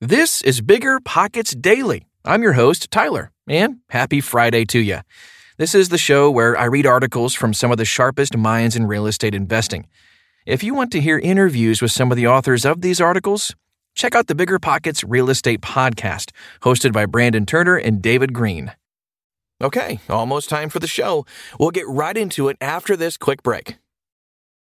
This is Bigger Pockets Daily. I'm your host, Tyler, and happy Friday to you. This is the show where I read articles from some of the sharpest minds in real estate investing. If you want to hear interviews with some of the authors of these articles, check out the Bigger Pockets Real Estate Podcast, hosted by Brandon Turner and David Greene. Okay, almost time for the show. We'll get right into it after this quick break.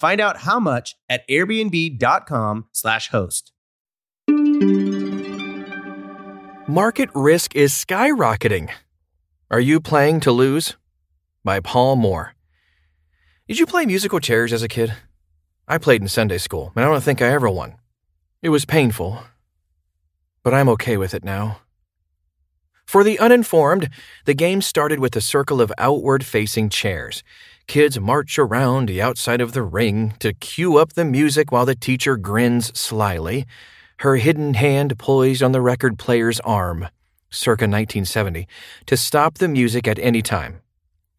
Find out how much at airbnb.com/slash host. Market risk is skyrocketing. Are you playing to lose? By Paul Moore. Did you play musical chairs as a kid? I played in Sunday school, and I don't think I ever won. It was painful, but I'm okay with it now. For the uninformed, the game started with a circle of outward facing chairs. Kids march around the outside of the ring to cue up the music while the teacher grins slyly, her hidden hand poised on the record player's arm, circa 1970, to stop the music at any time.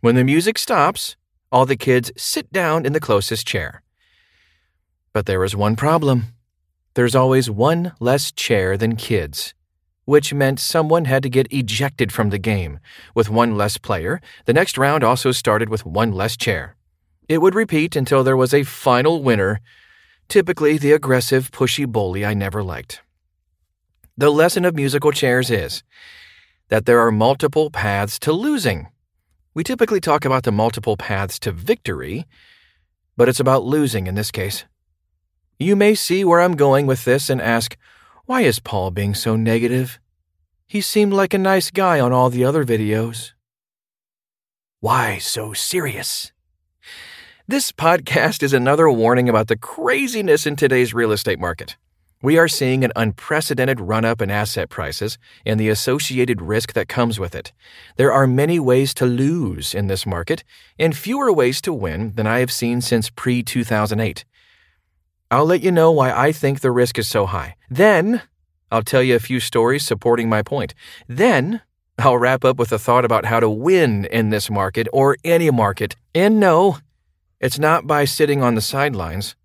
When the music stops, all the kids sit down in the closest chair. But there is one problem. There's always one less chair than kids which meant someone had to get ejected from the game. With one less player, the next round also started with one less chair. It would repeat until there was a final winner, typically the aggressive, pushy bully I never liked. The lesson of musical chairs is that there are multiple paths to losing. We typically talk about the multiple paths to victory, but it's about losing in this case. You may see where I'm going with this and ask, why is Paul being so negative? He seemed like a nice guy on all the other videos. Why so serious? This podcast is another warning about the craziness in today's real estate market. We are seeing an unprecedented run up in asset prices and the associated risk that comes with it. There are many ways to lose in this market and fewer ways to win than I have seen since pre 2008. I'll let you know why I think the risk is so high. Then, I'll tell you a few stories supporting my point. Then, I'll wrap up with a thought about how to win in this market or any market. And no, it's not by sitting on the sidelines.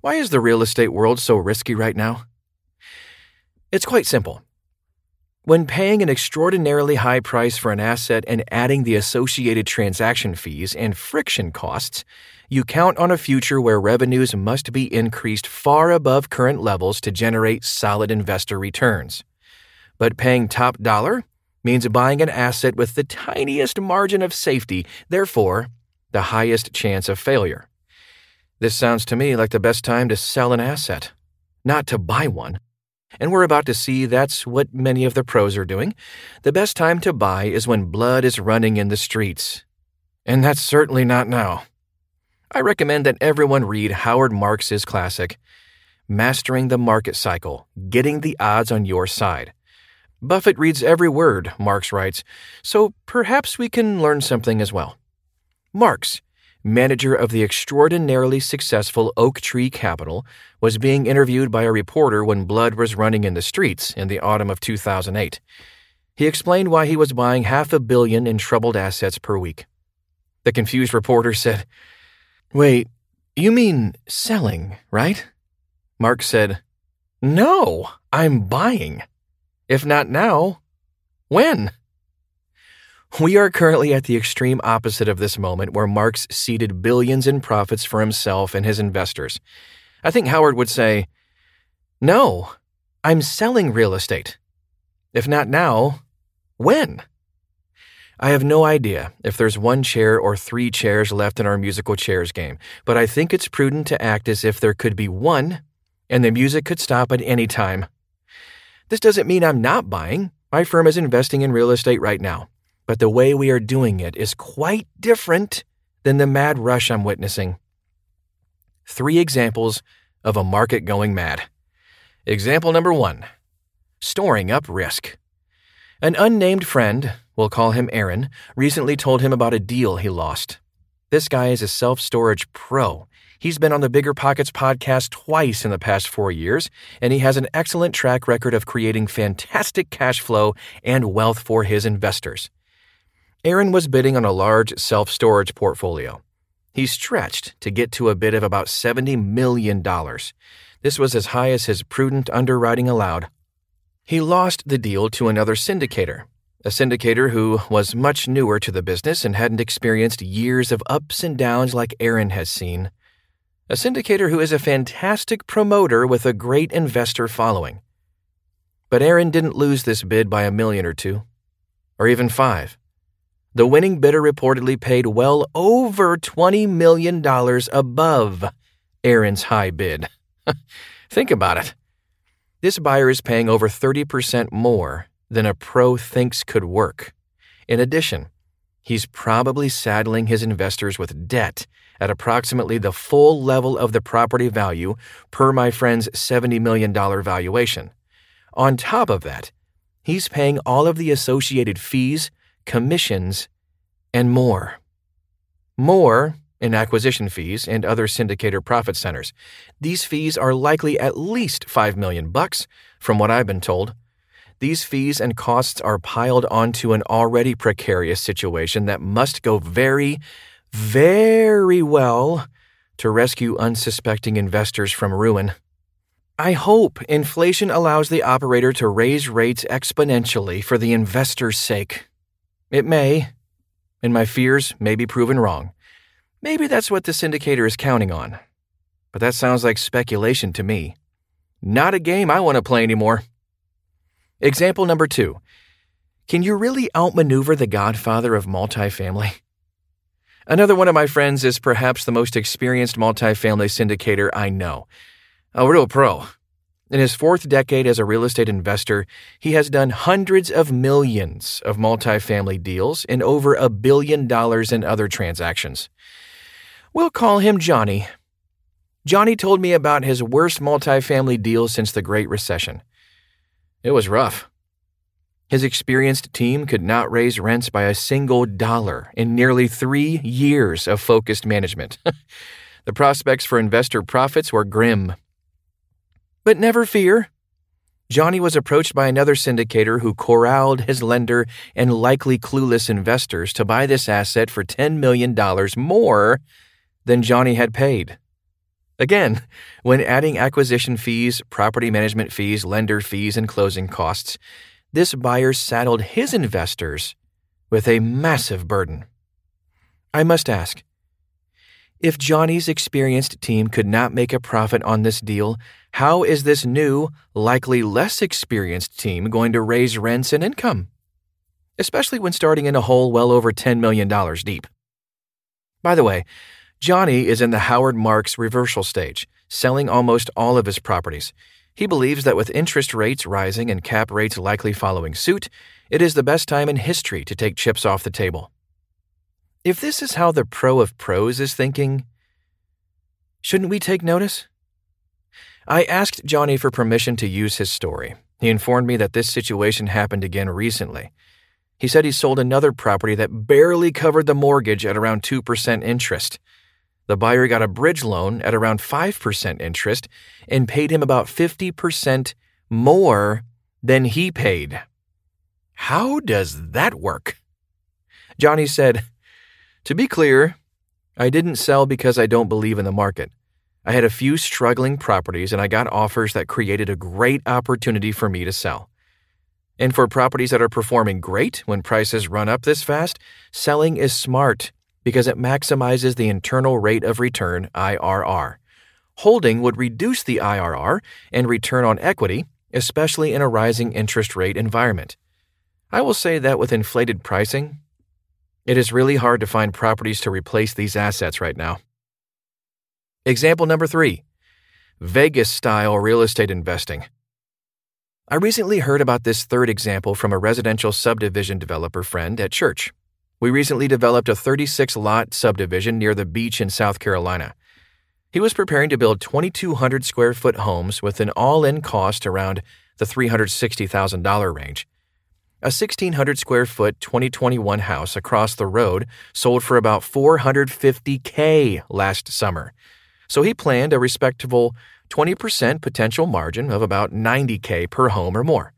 Why is the real estate world so risky right now? It's quite simple. When paying an extraordinarily high price for an asset and adding the associated transaction fees and friction costs, you count on a future where revenues must be increased far above current levels to generate solid investor returns. But paying top dollar means buying an asset with the tiniest margin of safety, therefore, the highest chance of failure. This sounds to me like the best time to sell an asset, not to buy one. And we're about to see that's what many of the pros are doing. The best time to buy is when blood is running in the streets. And that's certainly not now. I recommend that everyone read Howard Marks's classic, Mastering the Market Cycle Getting the Odds on Your Side. Buffett reads every word, Marks writes, so perhaps we can learn something as well. Marks, manager of the extraordinarily successful Oaktree Capital, was being interviewed by a reporter when blood was running in the streets in the autumn of 2008. He explained why he was buying half a billion in troubled assets per week. The confused reporter said, Wait, you mean selling, right? Mark said, No, I'm buying. If not now, when? We are currently at the extreme opposite of this moment where Marks seeded billions in profits for himself and his investors. I think Howard would say, No, I'm selling real estate. If not now, when? I have no idea if there's one chair or three chairs left in our musical chairs game, but I think it's prudent to act as if there could be one and the music could stop at any time. This doesn't mean I'm not buying. My firm is investing in real estate right now. But the way we are doing it is quite different than the mad rush I'm witnessing. Three examples of a market going mad. Example number one storing up risk. An unnamed friend, we'll call him Aaron, recently told him about a deal he lost. This guy is a self storage pro He's been on the Bigger Pockets podcast twice in the past four years, and he has an excellent track record of creating fantastic cash flow and wealth for his investors. Aaron was bidding on a large self storage portfolio. He stretched to get to a bid of about $70 million. This was as high as his prudent underwriting allowed. He lost the deal to another syndicator, a syndicator who was much newer to the business and hadn't experienced years of ups and downs like Aaron has seen a syndicator who is a fantastic promoter with a great investor following. But Aaron didn't lose this bid by a million or two, or even five. The winning bidder reportedly paid well over $20 million above Aaron's high bid. Think about it. This buyer is paying over 30% more than a pro thinks could work. In addition, he's probably saddling his investors with debt at approximately the full level of the property value per my friend's $70 million valuation. On top of that, he's paying all of the associated fees, commissions, and more. More in acquisition fees and other syndicator profit centers. These fees are likely at least 5 million bucks from what I've been told. These fees and costs are piled onto an already precarious situation that must go very, very well to rescue unsuspecting investors from ruin. I hope inflation allows the operator to raise rates exponentially for the investor's sake. It may, and my fears may be proven wrong. Maybe that's what this syndicator is counting on. But that sounds like speculation to me. Not a game I want to play anymore. Example number two Can you really outmaneuver the godfather of multifamily? Another one of my friends is perhaps the most experienced multifamily syndicator I know. A real pro. In his fourth decade as a real estate investor, he has done hundreds of millions of multifamily deals and over a billion dollars in other transactions. We'll call him Johnny. Johnny told me about his worst multifamily deal since the Great Recession. It was rough. His experienced team could not raise rents by a single dollar in nearly three years of focused management. the prospects for investor profits were grim. But never fear. Johnny was approached by another syndicator who corralled his lender and likely clueless investors to buy this asset for $10 million more than Johnny had paid. Again, when adding acquisition fees, property management fees, lender fees, and closing costs, this buyer saddled his investors with a massive burden. I must ask if Johnny's experienced team could not make a profit on this deal, how is this new, likely less experienced team going to raise rents and income? Especially when starting in a hole well over $10 million deep. By the way, Johnny is in the Howard Marks reversal stage, selling almost all of his properties. He believes that with interest rates rising and cap rates likely following suit, it is the best time in history to take chips off the table. If this is how the pro of pros is thinking, Shouldn't we take notice? I asked Johnny for permission to use his story. He informed me that this situation happened again recently. He said he sold another property that barely covered the mortgage at around 2% interest. The buyer got a bridge loan at around 5% interest and paid him about 50% more than he paid. How does that work? Johnny said, To be clear, I didn't sell because I don't believe in the market. I had a few struggling properties and I got offers that created a great opportunity for me to sell. And for properties that are performing great when prices run up this fast, selling is smart because it maximizes the internal rate of return IRR. Holding would reduce the IRR and return on equity, especially in a rising interest rate environment. I will say that with inflated pricing, it is really hard to find properties to replace these assets right now. Example number three Vegas style real estate investing. I recently heard about this third example from a residential subdivision developer friend at church. We recently developed a 36 lot subdivision near the beach in South Carolina. He was preparing to build 2,200 square foot homes with an all in cost around the $360,000 range. A 1,600 square foot 2021 house across the road sold for about 450K last summer. So he planned a respectable 20% potential margin of about 90K per home or more.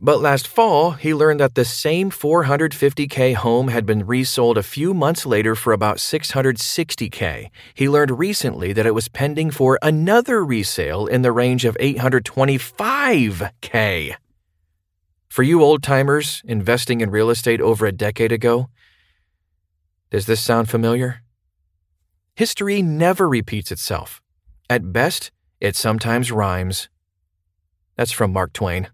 But last fall, he learned that the same 450K home had been resold a few months later for about 660K. He learned recently that it was pending for another resale in the range of 825K. For you old timers investing in real estate over a decade ago, does this sound familiar? History never repeats itself. At best, it sometimes rhymes. That's from Mark Twain.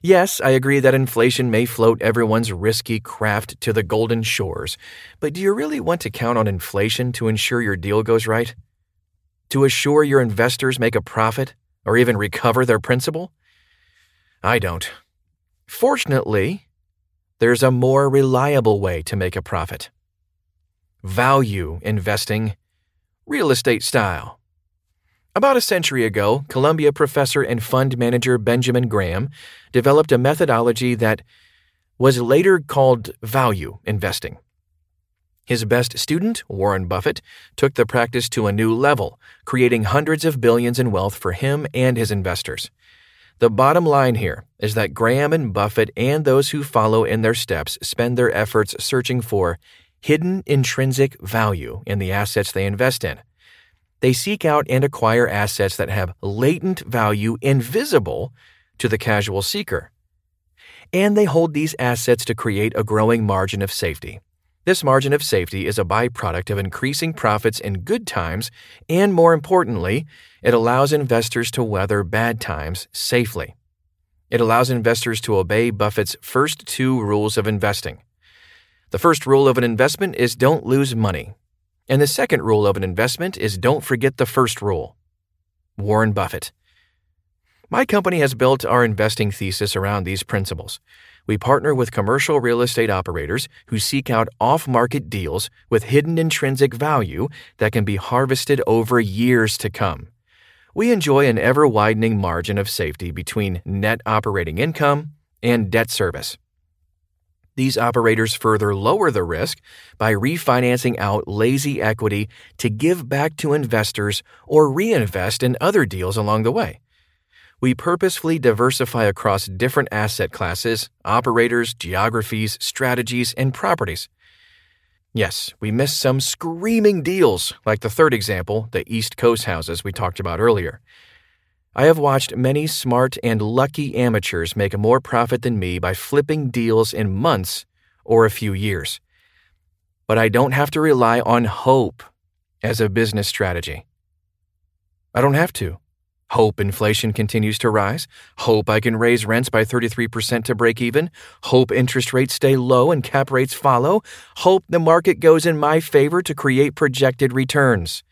Yes, I agree that inflation may float everyone's risky craft to the golden shores, but do you really want to count on inflation to ensure your deal goes right? To assure your investors make a profit or even recover their principal? I don't. Fortunately, there's a more reliable way to make a profit. Value investing, real estate style. About a century ago, Columbia professor and fund manager Benjamin Graham developed a methodology that was later called value investing. His best student, Warren Buffett, took the practice to a new level, creating hundreds of billions in wealth for him and his investors. The bottom line here is that Graham and Buffett and those who follow in their steps spend their efforts searching for hidden intrinsic value in the assets they invest in. They seek out and acquire assets that have latent value invisible to the casual seeker. And they hold these assets to create a growing margin of safety. This margin of safety is a byproduct of increasing profits in good times, and more importantly, it allows investors to weather bad times safely. It allows investors to obey Buffett's first two rules of investing. The first rule of an investment is don't lose money. And the second rule of an investment is don't forget the first rule. Warren Buffett. My company has built our investing thesis around these principles. We partner with commercial real estate operators who seek out off market deals with hidden intrinsic value that can be harvested over years to come. We enjoy an ever widening margin of safety between net operating income and debt service. These operators further lower the risk by refinancing out lazy equity to give back to investors or reinvest in other deals along the way we purposefully diversify across different asset classes, operators, geographies, strategies, and properties. Yes, we missed some screaming deals, like the third example, the East Coast houses we talked about earlier. I have watched many smart and lucky amateurs make more profit than me by flipping deals in months or a few years. But I don't have to rely on hope as a business strategy. I don't have to. Hope inflation continues to rise. Hope I can raise rents by 33% to break even. Hope interest rates stay low and cap rates follow. Hope the market goes in my favor to create projected returns.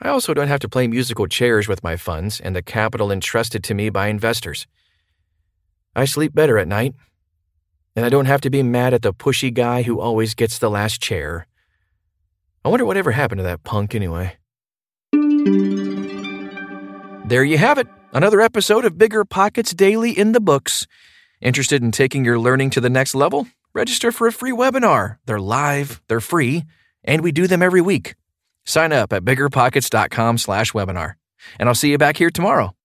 I also don't have to play musical chairs with my funds and the capital entrusted to me by investors. I sleep better at night, and I don't have to be mad at the pushy guy who always gets the last chair. I wonder whatever happened to that punk anyway. There you have it. Another episode of Bigger Pockets Daily in the books. Interested in taking your learning to the next level? Register for a free webinar. They're live, they're free, and we do them every week. Sign up at biggerpockets.com slash webinar. And I'll see you back here tomorrow.